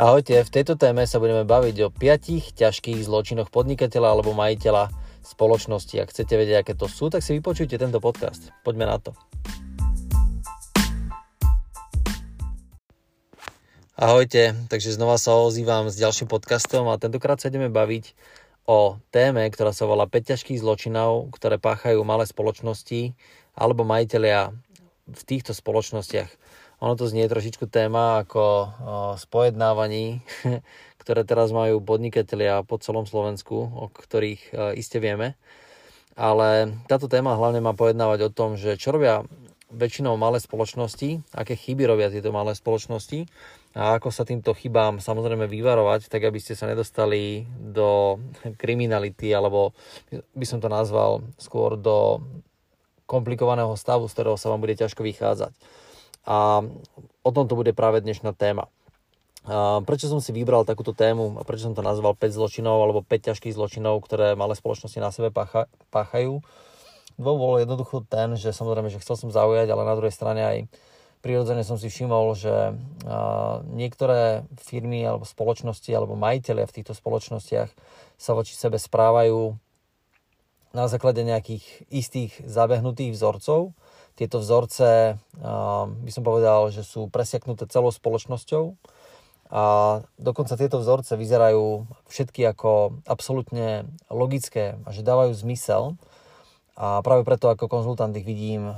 Ahojte, v tejto téme sa budeme baviť o piatich ťažkých zločinoch podnikateľa alebo majiteľa spoločnosti. Ak chcete vedieť, aké to sú, tak si vypočujte tento podcast. Poďme na to. Ahojte, takže znova sa ozývam s ďalším podcastom a tentokrát sa ideme baviť o téme, ktorá sa volá 5 ťažkých zločinov, ktoré páchajú malé spoločnosti alebo majiteľia v týchto spoločnostiach. Ono to znie trošičku téma ako o, ktoré teraz majú podnikatelia po celom Slovensku, o ktorých o, iste vieme. Ale táto téma hlavne má pojednávať o tom, že čo robia väčšinou malé spoločnosti, aké chyby robia tieto malé spoločnosti a ako sa týmto chybám samozrejme vyvarovať, tak aby ste sa nedostali do kriminality alebo by som to nazval skôr do komplikovaného stavu, z ktorého sa vám bude ťažko vychádzať. A o tom to bude práve dnešná téma. Prečo som si vybral takúto tému a prečo som to nazval 5 zločinov alebo 5 ťažkých zločinov, ktoré malé spoločnosti na sebe pácha, páchajú? Dôvod bol jednoducho ten, že samozrejme, že chcel som zaujať, ale na druhej strane aj prirodzene som si všimol, že niektoré firmy alebo spoločnosti alebo majiteľia v týchto spoločnostiach sa voči sebe správajú na základe nejakých istých zabehnutých vzorcov, tieto vzorce, by som povedal, že sú presiaknuté celou spoločnosťou a dokonca tieto vzorce vyzerajú všetky ako absolútne logické a že dávajú zmysel. A práve preto ako konzultant ich vidím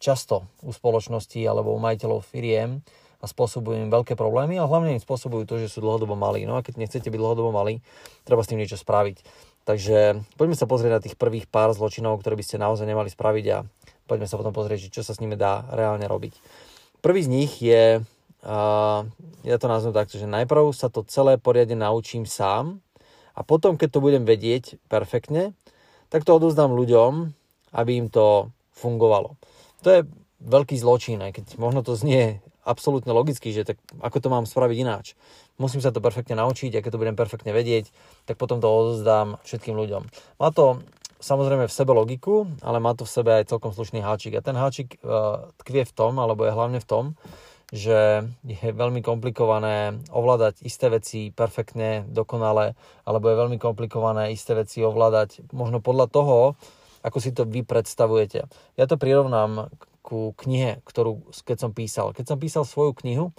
často u spoločnosti alebo u majiteľov firiem a spôsobujú im veľké problémy a hlavne im spôsobujú to, že sú dlhodobo malí. No a keď nechcete byť dlhodobo malí, treba s tým niečo spraviť. Takže poďme sa pozrieť na tých prvých pár zločinov, ktoré by ste naozaj nemali spraviť a poďme sa potom pozrieť, čo sa s nimi dá reálne robiť. Prvý z nich je, uh, ja to nazvem takto, že najprv sa to celé poriadne naučím sám a potom, keď to budem vedieť perfektne, tak to odozdám ľuďom, aby im to fungovalo. To je veľký zločin, aj keď možno to znie absolútne logicky, že tak ako to mám spraviť ináč. Musím sa to perfektne naučiť a keď to budem perfektne vedieť, tak potom to odozdám všetkým ľuďom. Má to samozrejme v sebe logiku, ale má to v sebe aj celkom slušný háčik. A ten háčik uh, tkvie v tom, alebo je hlavne v tom, že je veľmi komplikované ovládať isté veci perfektne, dokonale, alebo je veľmi komplikované isté veci ovládať možno podľa toho, ako si to vy predstavujete. Ja to prirovnám ku knihe, ktorú keď som písal. Keď som písal svoju knihu,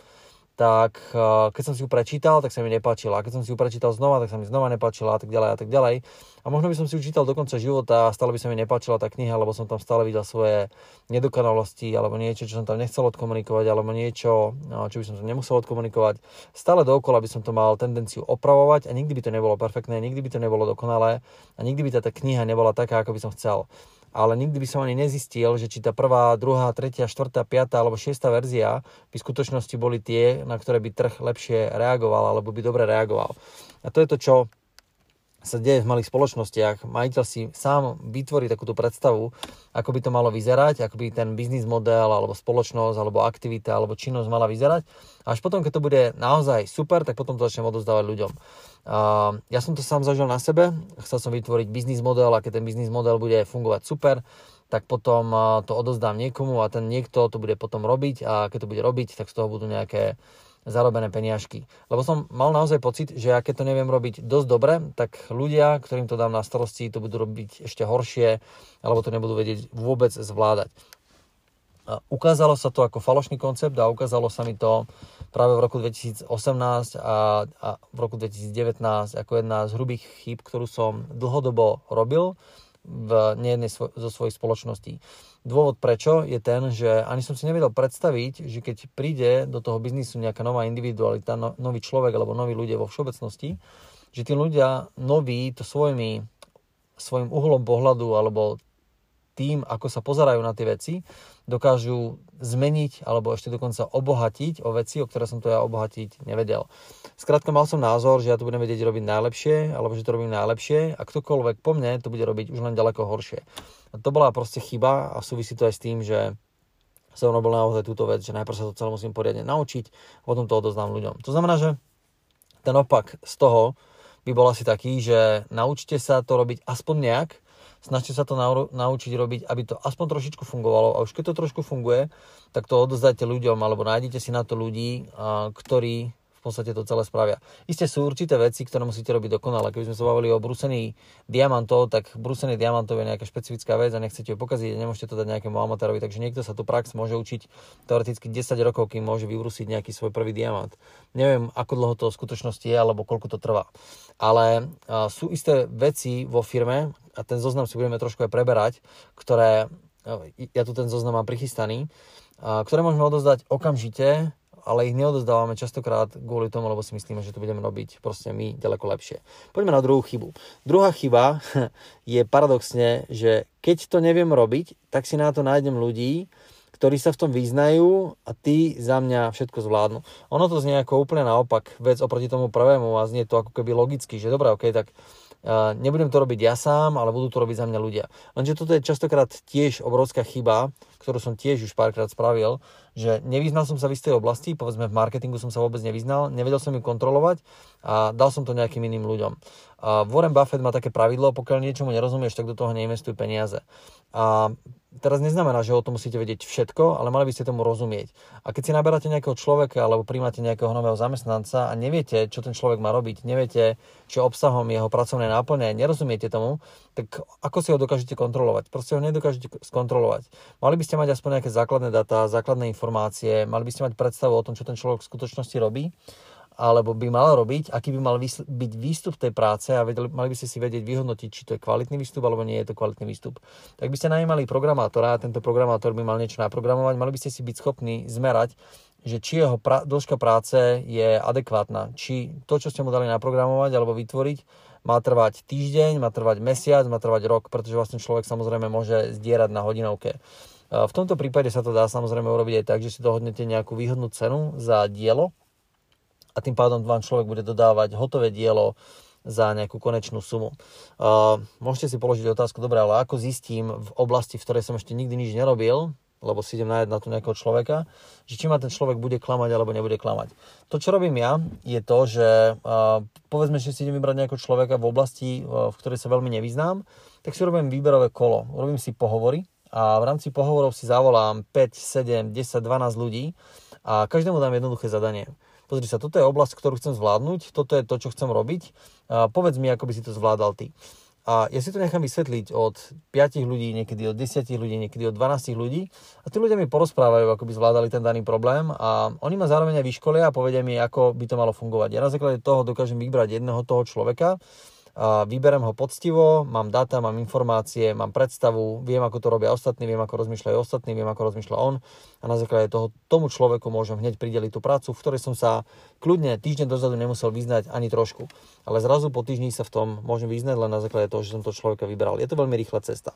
tak eh, keď som si ju prečítal, tak sa mi nepáčila. Keď som si ju prečítal znova, tak sa mi znova nepáčila a tak ďalej a tak ďalej. A možno by som si ju čítal do konca života a stále by sa mi nepáčila tá kniha, lebo som tam stále videl svoje nedokonalosti alebo niečo, čo som tam nechcel odkomunikovať, alebo niečo, eh, čo by som tam nemusel odkomunikovať. Stále dookola by som to mal tendenciu opravovať a nikdy by to nebolo perfektné, nikdy by to nebolo dokonalé a nikdy by tá, tá kniha nebola taká, ako by som chcel ale nikdy by som ani nezistil, že či tá prvá, druhá, tretia, štvrtá, piatá alebo šiesta verzia by v skutočnosti boli tie, na ktoré by trh lepšie reagoval alebo by dobre reagoval. A to je to, čo sa deje v malých spoločnostiach. Majiteľ si sám vytvorí takúto predstavu, ako by to malo vyzerať, ako by ten biznis model, alebo spoločnosť, alebo aktivita, alebo činnosť mala vyzerať. A až potom, keď to bude naozaj super, tak potom to začnem odozdávať ľuďom. Ja som to sám zažil na sebe, chcel som vytvoriť biznis model a keď ten biznis model bude fungovať super, tak potom to odozdám niekomu a ten niekto to bude potom robiť a keď to bude robiť, tak z toho budú nejaké zarobené peniažky. Lebo som mal naozaj pocit, že ja keď to neviem robiť dosť dobre, tak ľudia, ktorým to dám na starosti, to budú robiť ešte horšie, alebo to nebudú vedieť vôbec zvládať. A ukázalo sa to ako falošný koncept a ukázalo sa mi to práve v roku 2018 a, a v roku 2019 ako jedna z hrubých chýb, ktorú som dlhodobo robil v nejednej svo- zo svojich spoločností. Dôvod prečo je ten, že ani som si nevedel predstaviť, že keď príde do toho biznisu nejaká nová individualita, no, nový človek alebo noví ľudia vo všeobecnosti, že tí ľudia noví to svojimi, svojim uhlom pohľadu alebo tým, ako sa pozerajú na tie veci, dokážu zmeniť alebo ešte dokonca obohatiť o veci, o ktoré som to ja obohatiť nevedel. Skrátka mal som názor, že ja to budem vedieť robiť najlepšie, alebo že to robím najlepšie a ktokoľvek po mne to bude robiť už len ďaleko horšie. A to bola proste chyba a súvisí to aj s tým, že som robil naozaj túto vec, že najprv sa to celé musím poriadne naučiť potom to odoznám ľuďom. To znamená, že ten opak z toho by bol asi taký, že naučte sa to robiť aspoň nejak, snažte sa to naučiť robiť, aby to aspoň trošičku fungovalo a už keď to trošku funguje, tak to odozdajte ľuďom alebo nájdete si na to ľudí, ktorí v podstate to celé spravia. Isté sú určité veci, ktoré musíte robiť dokonale. Keby sme sa bavili o brúsení diamantov, tak brúsenie diamantov je nejaká špecifická vec a nechcete ju pokaziť, nemôžete to dať nejakému amatérovi, takže niekto sa tu prax môže učiť teoreticky 10 rokov, kým môže vybrúsiť nejaký svoj prvý diamant. Neviem, ako dlho to v skutočnosti je, alebo koľko to trvá. Ale sú isté veci vo firme, a ten zoznam si budeme trošku aj preberať, ktoré, ja tu ten zoznam mám prichystaný, ktoré môžeme odozdať okamžite ale ich neodozdávame častokrát kvôli tomu, lebo si myslíme, že to budeme robiť proste my ďaleko lepšie. Poďme na druhú chybu. Druhá chyba je paradoxne, že keď to neviem robiť, tak si na to nájdem ľudí, ktorí sa v tom vyznajú a tí za mňa všetko zvládnu. Ono to znie ako úplne naopak vec oproti tomu prvému a znie to ako keby logicky, že dobré, ok, tak uh, nebudem to robiť ja sám, ale budú to robiť za mňa ľudia. Lenže toto je častokrát tiež obrovská chyba, ktorú som tiež už párkrát spravil, že nevyznal som sa v istej oblasti, povedzme v marketingu som sa vôbec nevyznal, nevedel som ju kontrolovať a dal som to nejakým iným ľuďom. A Warren Buffett má také pravidlo, pokiaľ niečomu nerozumieš, tak do toho neinvestuj peniaze. A teraz neznamená, že o tom musíte vedieť všetko, ale mali by ste tomu rozumieť. A keď si naberáte nejakého človeka alebo príjmate nejakého nového zamestnanca a neviete, čo ten človek má robiť, neviete, čo obsahom jeho pracovnej náplne, nerozumiete tomu, tak ako si ho dokážete kontrolovať? Proste ho nedokážete skontrolovať. Mali by ste mať aspoň nejaké základné dáta, základné informácie, mali by ste mať predstavu o tom, čo ten človek v skutočnosti robí alebo by mal robiť, aký by mal byť výstup tej práce a vedeli, mali by ste si vedieť vyhodnotiť, či to je kvalitný výstup alebo nie je to kvalitný výstup. Tak by ste najímali programátora a tento programátor by mal niečo naprogramovať, mali by ste si byť schopní zmerať, že či jeho pra- dĺžka práce je adekvátna, či to, čo ste mu dali naprogramovať alebo vytvoriť, má trvať týždeň, má trvať mesiac, má trvať rok, pretože vlastne človek samozrejme môže zdierať na hodinovke. V tomto prípade sa to dá samozrejme urobiť aj tak, že si dohodnete nejakú výhodnú cenu za dielo, a tým pádom vám človek bude dodávať hotové dielo za nejakú konečnú sumu. Uh, môžete si položiť otázku, dobre, ale ako zistím v oblasti, v ktorej som ešte nikdy nič nerobil, lebo si idem nájsť na to nejakého človeka, že či ma ten človek bude klamať alebo nebude klamať. To, čo robím ja, je to, že uh, povedzme, že si idem vybrať nejakého človeka v oblasti, uh, v ktorej sa veľmi nevyznám, tak si robím výberové kolo. Robím si pohovory a v rámci pohovorov si zavolám 5, 7, 10, 12 ľudí a každému dám jednoduché zadanie pozri sa, toto je oblasť, ktorú chcem zvládnuť, toto je to, čo chcem robiť, a povedz mi, ako by si to zvládal ty. A ja si to nechám vysvetliť od 5 ľudí, niekedy od 10 ľudí, niekedy od 12 ľudí a tí ľudia mi porozprávajú, ako by zvládali ten daný problém a oni ma zároveň aj vyškolia a povedia mi, ako by to malo fungovať. Ja na základe toho dokážem vybrať jedného toho človeka, vyberem ho poctivo, mám data, mám informácie, mám predstavu, viem, ako to robia ostatní, viem, ako rozmýšľajú ostatní, viem, ako rozmýšľa on a na základe toho tomu človeku môžem hneď prideliť tú prácu, v ktorej som sa kľudne týždeň dozadu nemusel vyznať ani trošku. Ale zrazu po týždni sa v tom môžem vyznať len na základe toho, že som to človeka vybral. Je to veľmi rýchla cesta.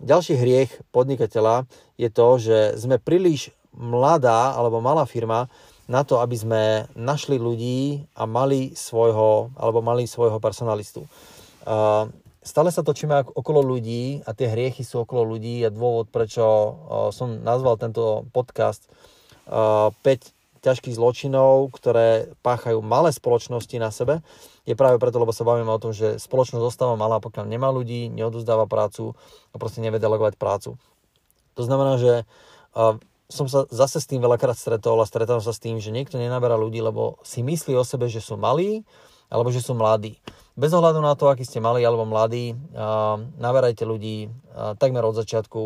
Ďalší hriech podnikateľa je to, že sme príliš mladá alebo malá firma na to, aby sme našli ľudí a mali svojho, alebo mali svojho personalistu. Stále sa točíme okolo ľudí a tie hriechy sú okolo ľudí a dôvod, prečo uh, som nazval tento podcast uh, 5 ťažkých zločinov, ktoré páchajú malé spoločnosti na sebe, je práve preto, lebo sa bavíme o tom, že spoločnosť zostáva malá, pokiaľ nemá ľudí, neodozdáva prácu a proste nevie delegovať prácu. To znamená, že som sa zase s tým veľakrát stretol a stretol sa s tým, že niekto nenaberá ľudí, lebo si myslí o sebe, že sú malí alebo že sú mladí. Bez ohľadu na to, aký ste mali alebo mladí, naberajte ľudí takmer od začiatku.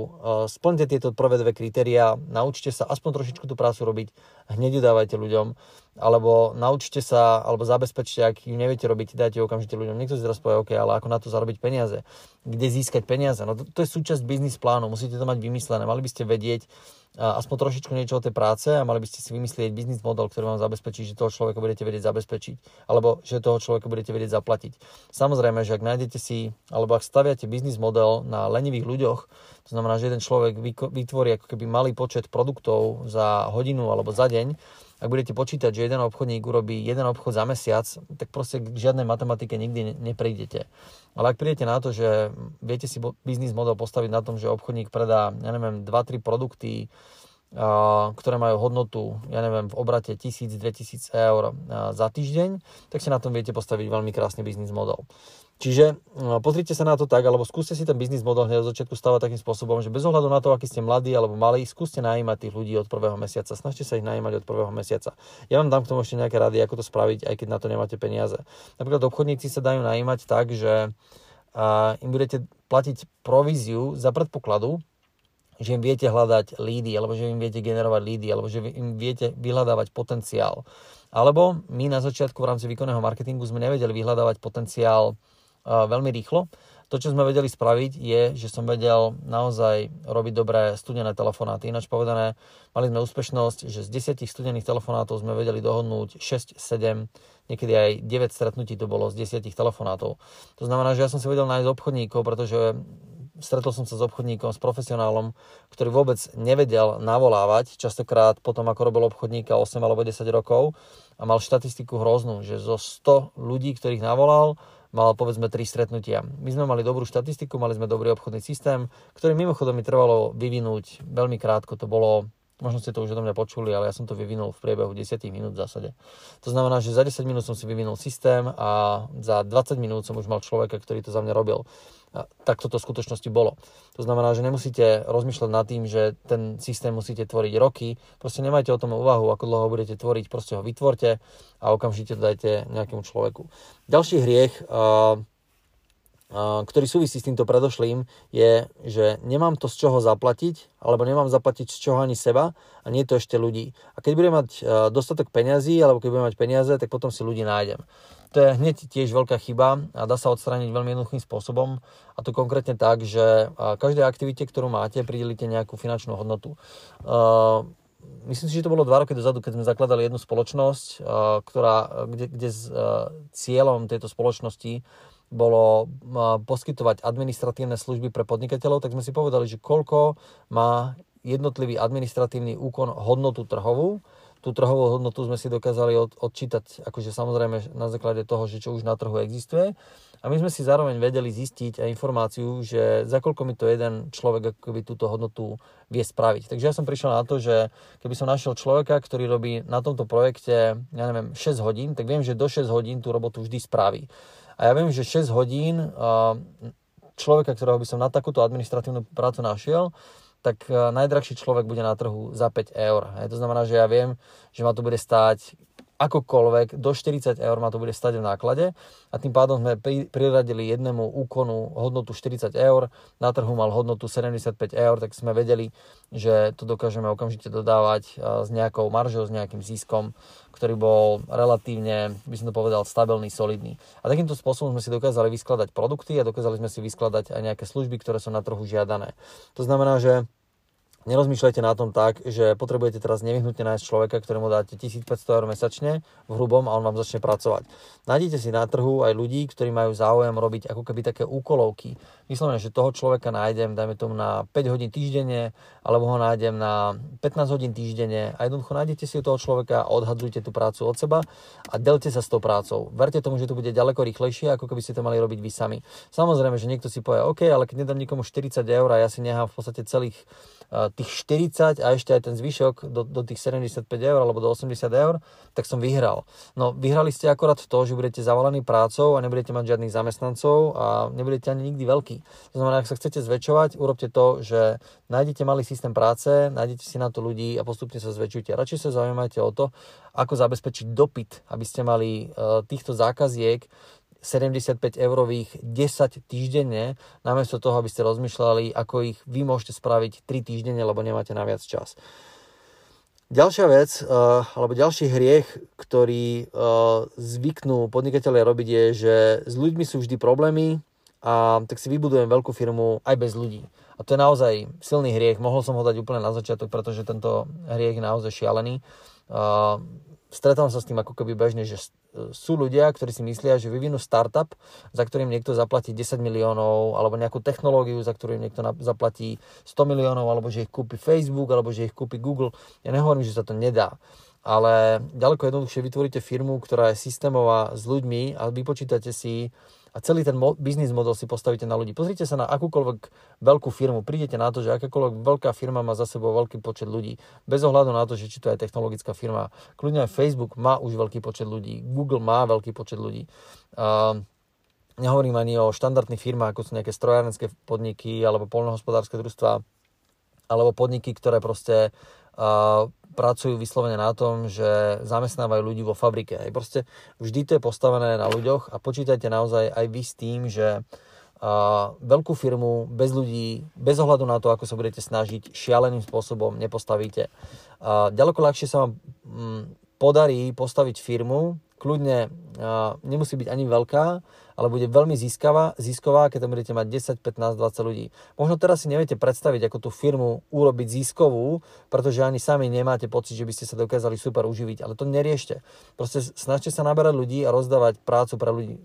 Splňte tieto prvé dve kritéria, naučte sa aspoň trošičku tú prácu robiť, hneď ju dávajte ľuďom, alebo naučte sa, alebo zabezpečte, ak ju neviete robiť, dajte ju okamžite ľuďom. Niekto si teraz povie, OK, ale ako na to zarobiť peniaze? Kde získať peniaze? No to, to je súčasť biznis plánu, musíte to mať vymyslené. Mali by ste vedieť, aspoň trošičku niečo o tej práce a mali by ste si vymyslieť biznis model, ktorý vám zabezpečí, že toho človeka budete vedieť zabezpečiť, alebo že toho človeka budete vedieť zaplatiť. Samozrejme, že ak nájdete si, alebo ak staviate biznis model na lenivých ľuďoch, to znamená, že jeden človek vytvorí ako keby malý počet produktov za hodinu alebo za deň, ak budete počítať, že jeden obchodník urobí jeden obchod za mesiac, tak proste k žiadnej matematike nikdy neprídete. Ale ak prídete na to, že viete si biznis model postaviť na tom, že obchodník predá, ja neviem, 2-3 produkty ktoré majú hodnotu, ja neviem, v obrate 1000-2000 eur za týždeň, tak si na tom viete postaviť veľmi krásny biznis model. Čiže pozrite sa na to tak, alebo skúste si ten biznis model hneď od začiatku stavať takým spôsobom, že bez ohľadu na to, aký ste mladí alebo malí, skúste najímať tých ľudí od prvého mesiaca. Snažte sa ich najímať od prvého mesiaca. Ja vám dám k tomu ešte nejaké rady, ako to spraviť, aj keď na to nemáte peniaze. Napríklad obchodníci sa dajú najímať tak, že im budete platiť províziu za predpokladu, že im viete hľadať lídy, alebo že im viete generovať lídy, alebo že im viete vyhľadávať potenciál. Alebo my na začiatku v rámci výkonného marketingu sme nevedeli vyhľadávať potenciál veľmi rýchlo. To, čo sme vedeli spraviť, je, že som vedel naozaj robiť dobré studené telefonáty. Ináč povedané, mali sme úspešnosť, že z 10 studených telefonátov sme vedeli dohodnúť 6, 7, niekedy aj 9 stretnutí to bolo z 10 telefonátov. To znamená, že ja som si vedel nájsť obchodníkov, pretože stretol som sa s obchodníkom, s profesionálom, ktorý vôbec nevedel navolávať, častokrát potom, ako robil obchodníka 8 alebo 10 rokov a mal štatistiku hroznú, že zo 100 ľudí, ktorých navolal, mal povedzme 3 stretnutia. My sme mali dobrú štatistiku, mali sme dobrý obchodný systém, ktorý mimochodom mi trvalo vyvinúť veľmi krátko, to bolo Možno ste to už odo mňa počuli, ale ja som to vyvinul v priebehu 10 minút v zásade. To znamená, že za 10 minút som si vyvinul systém a za 20 minút som už mal človeka, ktorý to za mňa robil. Tak toto v skutočnosti bolo. To znamená, že nemusíte rozmýšľať nad tým, že ten systém musíte tvoriť roky. Proste nemajte o tom úvahu, ako dlho ho budete tvoriť, proste ho vytvorte a okamžite to dajte nejakému človeku. Ďalší hriech, ktorý súvisí s týmto predošlým, je, že nemám to z čoho zaplatiť, alebo nemám zaplatiť z čoho ani seba a nie to ešte ľudí. A keď budem mať dostatok peňazí, alebo keď budem mať peniaze, tak potom si ľudí nájdem. To je hneď tiež veľká chyba a dá sa odstrániť veľmi jednoduchým spôsobom. A to konkrétne tak, že každej aktivite, ktorú máte, pridelíte nejakú finančnú hodnotu myslím si, že to bolo dva roky dozadu, keď sme zakladali jednu spoločnosť, ktorá, kde, kde s cieľom tejto spoločnosti bolo poskytovať administratívne služby pre podnikateľov, tak sme si povedali, že koľko má jednotlivý administratívny úkon hodnotu trhovú. Tú trhovú hodnotu sme si dokázali od, odčítať, akože samozrejme na základe toho, že čo už na trhu existuje. A my sme si zároveň vedeli zistiť aj informáciu, že za koľko mi to jeden človek akoby túto hodnotu vie spraviť. Takže ja som prišiel na to, že keby som našiel človeka, ktorý robí na tomto projekte, ja neviem, 6 hodín, tak viem, že do 6 hodín tú robotu vždy spraví. A ja viem, že 6 hodín človeka, ktorého by som na takúto administratívnu prácu našiel, tak najdrahší človek bude na trhu za 5 eur. To znamená, že ja viem, že ma to bude stáť akokoľvek, do 40 eur ma to bude stať v náklade a tým pádom sme priradili jednému úkonu hodnotu 40 eur, na trhu mal hodnotu 75 eur, tak sme vedeli, že to dokážeme okamžite dodávať s nejakou maržou, s nejakým ziskom, ktorý bol relatívne, by som to povedal, stabilný, solidný. A takýmto spôsobom sme si dokázali vyskladať produkty a dokázali sme si vyskladať aj nejaké služby, ktoré sú na trhu žiadané. To znamená, že nerozmýšľajte na tom tak, že potrebujete teraz nevyhnutne nájsť človeka, ktorému dáte 1500 eur mesačne v hrubom a on vám začne pracovať. Nájdete si na trhu aj ľudí, ktorí majú záujem robiť ako keby také úkolovky. Myslím, že toho človeka nájdem, dajme tomu na 5 hodín týždenne, alebo ho nájdem na 15 hodín týždenne a jednoducho nájdete si toho človeka odhadujte tú prácu od seba a delte sa s tou prácou. Verte tomu, že to bude ďaleko rýchlejšie, ako keby ste to mali robiť vy sami. Samozrejme, že niekto si povie, OK, ale keď nedám nikomu 40 eur a ja si nechám v podstate celých tých 40 a ešte aj ten zvyšok do, do tých 75 eur alebo do 80 eur, tak som vyhral. No vyhrali ste akorát to, že budete zavolení prácou a nebudete mať žiadnych zamestnancov a nebudete ani nikdy veľký. To znamená, ak sa chcete zväčšovať, urobte to, že nájdete malý systém práce, nájdete si na to ľudí a postupne sa zväčšujte. Radšej sa zaujímajte o to, ako zabezpečiť dopyt, aby ste mali e, týchto zákaziek 75 eurových 10 týždenne, namiesto toho, aby ste rozmýšľali, ako ich vy môžete spraviť 3 týždenne, lebo nemáte na viac čas. Ďalšia vec, uh, alebo ďalší hriech, ktorý uh, zvyknú podnikatelia robiť je, že s ľuďmi sú vždy problémy a tak si vybudujem veľkú firmu aj bez ľudí. A to je naozaj silný hriech. Mohol som ho dať úplne na začiatok, pretože tento hriech je naozaj šialený. Uh, stretávam sa s tým ako keby bežne, že sú ľudia, ktorí si myslia, že vyvinú startup, za ktorým niekto zaplatí 10 miliónov, alebo nejakú technológiu, za ktorým niekto zaplatí 100 miliónov, alebo že ich kúpi Facebook, alebo že ich kúpi Google. Ja nehovorím, že sa to nedá. Ale ďaleko jednoduchšie vytvoríte firmu, ktorá je systémová s ľuďmi a vypočítate si a celý ten mo- biznis model si postavíte na ľudí. Pozrite sa na akúkoľvek veľkú firmu, prídete na to, že akákoľvek veľká firma má za sebou veľký počet ľudí, bez ohľadu na to, že či to je technologická firma. Kľudne aj Facebook má už veľký počet ľudí, Google má veľký počet ľudí. Uh, nehovorím ani o štandardných firmách, ako sú nejaké strojárenské podniky alebo polnohospodárske družstva, alebo podniky, ktoré proste uh, pracujú vyslovene na tom, že zamestnávajú ľudí vo fabrike. Aj proste vždy to je postavené na ľuďoch a počítajte naozaj aj vy s tým, že uh, veľkú firmu bez ľudí, bez ohľadu na to, ako sa budete snažiť, šialeným spôsobom nepostavíte. Uh, ďaleko ľahšie sa vám um, podarí postaviť firmu, kľudne nemusí byť ani veľká, ale bude veľmi získavá, získová, keď tam budete mať 10, 15, 20 ľudí. Možno teraz si neviete predstaviť, ako tú firmu urobiť získovú, pretože ani sami nemáte pocit, že by ste sa dokázali super uživiť, ale to neriešte. Proste snažte sa naberať ľudí a rozdávať prácu pre ľudí.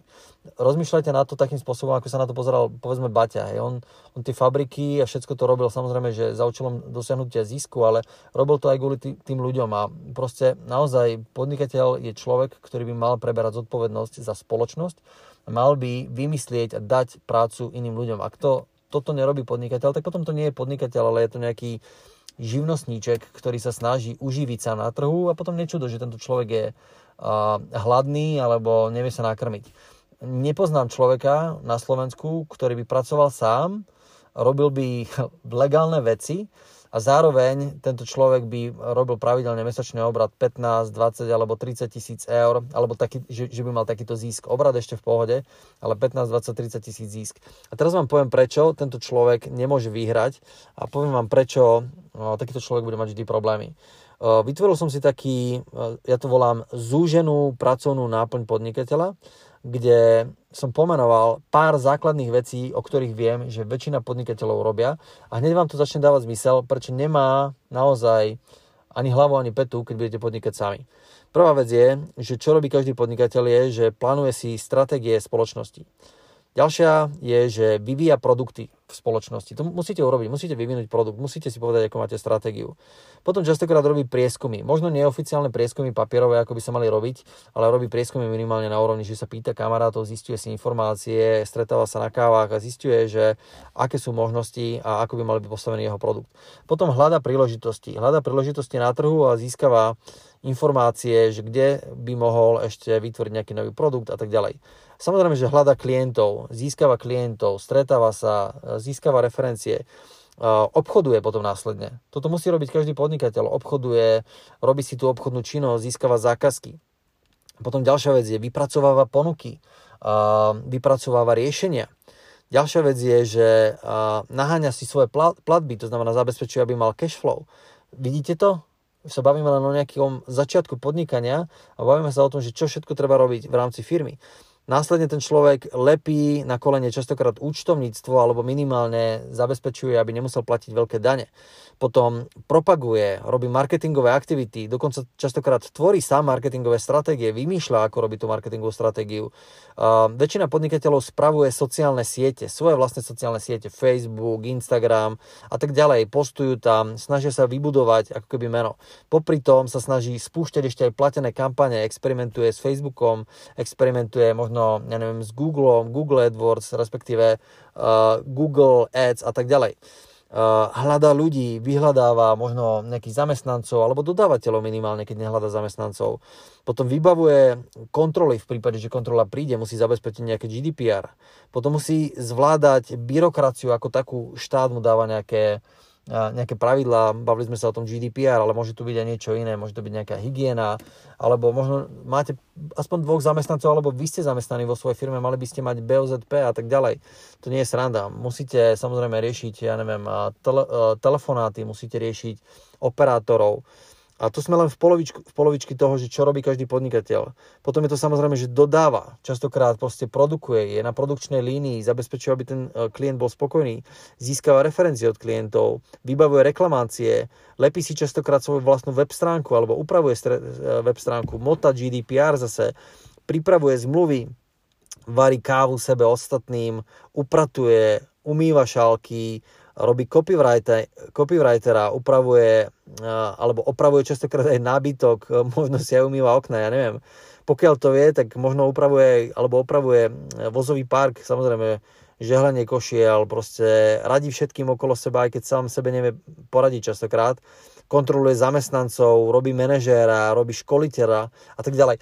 Rozmýšľajte na to takým spôsobom, ako sa na to pozeral povedzme Baťa. Hej. On, on tie fabriky a všetko to robil samozrejme, že za účelom dosiahnutia zisku, ale robil to aj kvôli tým ľuďom a proste naozaj podnikateľ je človek, ktorý by mal preberať zodpovednosť za spoločnosť mal by vymyslieť a dať prácu iným ľuďom. Ak to, toto nerobí podnikateľ, tak potom to nie je podnikateľ, ale je to nejaký živnostníček, ktorý sa snaží uživiť sa na trhu a potom nečudo, že tento človek je uh, hladný alebo nevie sa nakrmiť. Nepoznám človeka na Slovensku, ktorý by pracoval sám, robil by legálne veci, a zároveň tento človek by robil pravidelne mesačný obrad 15, 20 alebo 30 tisíc eur, alebo taký, že, že by mal takýto zisk. Obrad ešte v pohode, ale 15, 20, 30 tisíc zisk. A teraz vám poviem, prečo tento človek nemôže vyhrať a poviem vám, prečo no, takýto človek bude mať vždy problémy. Vytvoril som si taký, ja to volám zúženú pracovnú náplň podnikateľa, kde som pomenoval pár základných vecí, o ktorých viem, že väčšina podnikateľov robia a hneď vám to začne dávať zmysel, prečo nemá naozaj ani hlavu, ani petu, keď budete podnikať sami. Prvá vec je, že čo robí každý podnikateľ je, že plánuje si stratégie spoločnosti. Ďalšia je, že vyvíja produkty v spoločnosti. To musíte urobiť, musíte vyvinúť produkt, musíte si povedať, ako máte stratégiu. Potom častokrát robí prieskumy. Možno neoficiálne prieskumy papierové, ako by sa mali robiť, ale robí prieskumy minimálne na úrovni, že sa pýta kamarátov, zistuje si informácie, stretáva sa na kávach a zistuje, že aké sú možnosti a ako by mali byť postavený jeho produkt. Potom hľada príležitosti. Hľada príležitosti na trhu a získava informácie, že kde by mohol ešte vytvoriť nejaký nový produkt a tak ďalej. Samozrejme, že hľada klientov, získava klientov, stretáva sa, získava referencie, obchoduje potom následne. Toto musí robiť každý podnikateľ. Obchoduje, robí si tú obchodnú činnosť, získava zákazky. Potom ďalšia vec je, vypracováva ponuky, vypracováva riešenia. Ďalšia vec je, že naháňa si svoje platby, to znamená zabezpečuje, aby mal cash flow. Vidíte to? Sa bavíme len o nejakom začiatku podnikania a bavíme sa o tom, že čo všetko treba robiť v rámci firmy. Následne ten človek lepí na kolene častokrát účtovníctvo alebo minimálne zabezpečuje, aby nemusel platiť veľké dane. Potom propaguje, robí marketingové aktivity, dokonca častokrát tvorí sám marketingové stratégie, vymýšľa, ako robí tú marketingovú stratégiu. Uh, väčšina podnikateľov spravuje sociálne siete, svoje vlastné sociálne siete, Facebook, Instagram a tak ďalej. Postujú tam, snažia sa vybudovať ako keby meno. Popri tom sa snaží spúšťať ešte aj platené kampane, experimentuje s Facebookom, experimentuje možno možno, ja neviem, s Google, Google AdWords, respektíve uh, Google Ads a tak ďalej. Uh, hľadá ľudí, vyhľadáva možno nejakých zamestnancov alebo dodávateľov minimálne, keď nehľadá zamestnancov. Potom vybavuje kontroly v prípade, že kontrola príde, musí zabezpečiť nejaké GDPR. Potom musí zvládať byrokraciu ako takú, štát mu dáva nejaké uh, nejaké pravidlá, bavili sme sa o tom GDPR, ale môže tu byť aj niečo iné, môže to byť nejaká hygiena, alebo možno máte aspoň dvoch zamestnancov, alebo vy ste zamestnaní vo svojej firme, mali by ste mať BOZP a tak ďalej. To nie je sranda. Musíte samozrejme riešiť, ja neviem, tele, telefonáty, musíte riešiť operátorov, a to sme len v, polovičku, v polovičky toho, že čo robí každý podnikateľ. Potom je to samozrejme, že dodáva, častokrát proste produkuje, je na produkčnej línii, zabezpečuje, aby ten e, klient bol spokojný, získava referencie od klientov, vybavuje reklamácie, lepí si častokrát svoju vlastnú web stránku alebo upravuje e, web stránku, mota GDPR zase, pripravuje zmluvy, varí kávu sebe ostatným, upratuje, umýva šálky, robí copywriter, copywritera, upravuje alebo opravuje častokrát aj nábytok, možno si aj umýva okna, ja neviem. Pokiaľ to vie, tak možno upravuje alebo opravuje vozový park, samozrejme žehlenie košiel, proste radí všetkým okolo seba, aj keď sám sebe nevie poradiť častokrát kontroluje zamestnancov, robí manažéra, robí školiteľa a tak ďalej.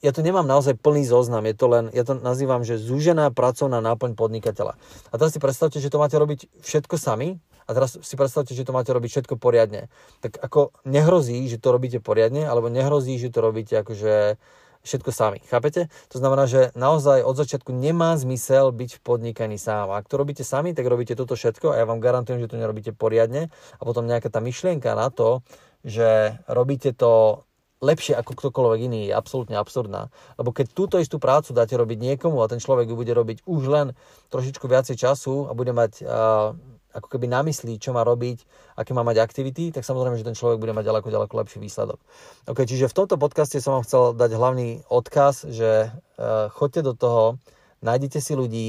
Ja to nemám naozaj plný zoznam, je to len, ja to nazývam, že zúžená pracovná náplň podnikateľa. A teraz si predstavte, že to máte robiť všetko sami, a teraz si predstavte, že to máte robiť všetko poriadne. Tak ako nehrozí, že to robíte poriadne, alebo nehrozí, že to robíte akože všetko sami. Chápete? To znamená, že naozaj od začiatku nemá zmysel byť v podnikaní sám. Ak to robíte sami, tak robíte toto všetko a ja vám garantujem, že to nerobíte poriadne a potom nejaká tá myšlienka na to, že robíte to lepšie ako ktokoľvek iný je absolútne absurdná. Lebo keď túto istú prácu dáte robiť niekomu a ten človek ju bude robiť už len trošičku viacej času a bude mať uh, ako keby namyslí, čo má robiť, aké má mať aktivity, tak samozrejme, že ten človek bude mať ďaleko, ďaleko lepší výsledok. Ok, čiže v tomto podcaste som vám chcel dať hlavný odkaz, že uh, choďte do toho, nájdete si ľudí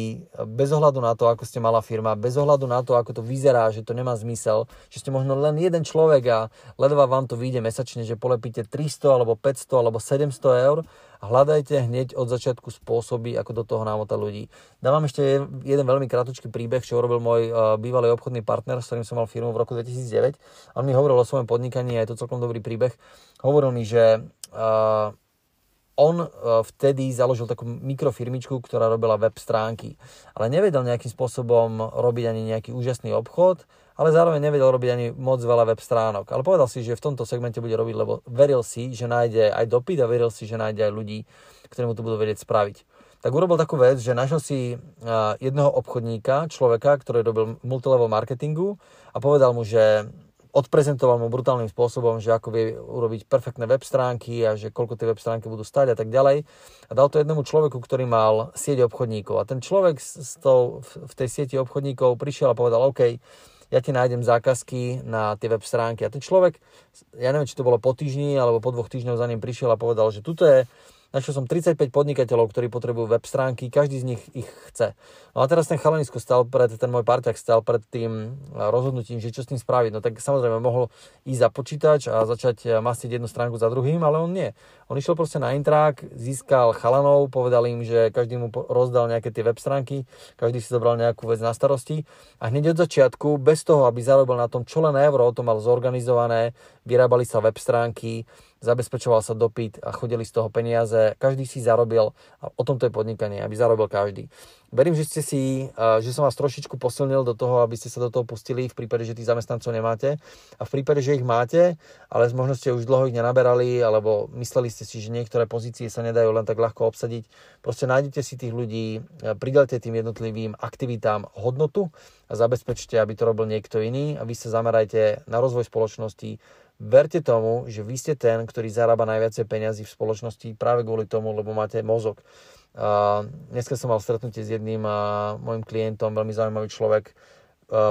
bez ohľadu na to, ako ste malá firma, bez ohľadu na to, ako to vyzerá, že to nemá zmysel, že ste možno len jeden človek a ledva vám to vyjde mesačne, že polepíte 300 alebo 500 alebo 700 eur hľadajte hneď od začiatku spôsoby, ako do toho námotať ľudí. Dávam ešte jeden veľmi krátky príbeh, čo urobil môj bývalý obchodný partner, s ktorým som mal firmu v roku 2009. On mi hovoril o svojom podnikaní a je to celkom dobrý príbeh. Hovoril mi, že uh, on e, vtedy založil takú mikrofirmičku, ktorá robila web stránky, ale nevedel nejakým spôsobom robiť ani nejaký úžasný obchod, ale zároveň nevedel robiť ani moc veľa web stránok. Ale povedal si, že v tomto segmente bude robiť, lebo veril si, že nájde aj dopyt a veril si, že nájde aj ľudí, ktorí mu to budú vedieť spraviť. Tak urobil takú vec, že našiel si e, jedného obchodníka, človeka, ktorý robil multilevel marketingu a povedal mu, že odprezentoval mu brutálnym spôsobom, že ako vie urobiť perfektné web stránky a že koľko tie web stránky budú stať a tak ďalej. A dal to jednému človeku, ktorý mal sieť obchodníkov. A ten človek s tou, v tej sieti obchodníkov prišiel a povedal, OK, ja ti nájdem zákazky na tie web stránky. A ten človek, ja neviem, či to bolo po týždni alebo po dvoch týždňoch za ním prišiel a povedal, že tuto je Našiel som 35 podnikateľov, ktorí potrebujú web stránky, každý z nich ich chce. No a teraz ten chalanisko stal pred, ten môj parťak stal pred tým rozhodnutím, že čo s tým spraviť. No tak samozrejme mohol ísť za počítač a začať mastiť jednu stránku za druhým, ale on nie. On išiel proste na intrák, získal chalanov, povedal im, že každý mu rozdal nejaké tie web stránky, každý si zobral nejakú vec na starosti a hneď od začiatku, bez toho, aby zarobil na tom čo len euro, to mal zorganizované, vyrábali sa web stránky, zabezpečoval sa dopyt a chodili z toho peniaze, každý si zarobil a o tomto je podnikanie, aby zarobil každý. Verím, že ste si, že som vás trošičku posilnil do toho, aby ste sa do toho pustili v prípade, že tých zamestnancov nemáte a v prípade, že ich máte, ale možno ste už dlho ich nenaberali alebo mysleli ste si, že niektoré pozície sa nedajú len tak ľahko obsadiť. Proste nájdete si tých ľudí, pridalte tým jednotlivým aktivitám hodnotu a zabezpečte, aby to robil niekto iný a vy sa zamerajte na rozvoj spoločnosti, Verte tomu, že vy ste ten, ktorý zarába najviacej peňazí v spoločnosti práve kvôli tomu, lebo máte mozog. Dneska som mal stretnutie s jedným môjim klientom, veľmi zaujímavý človek,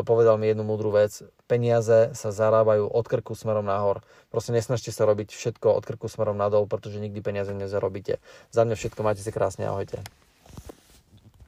povedal mi jednu múdru vec. Peniaze sa zarábajú od krku smerom nahor. Proste nesnažte sa robiť všetko od krku smerom nadol, pretože nikdy peniaze nezarobíte. Za mňa všetko, majte si krásne, ahojte.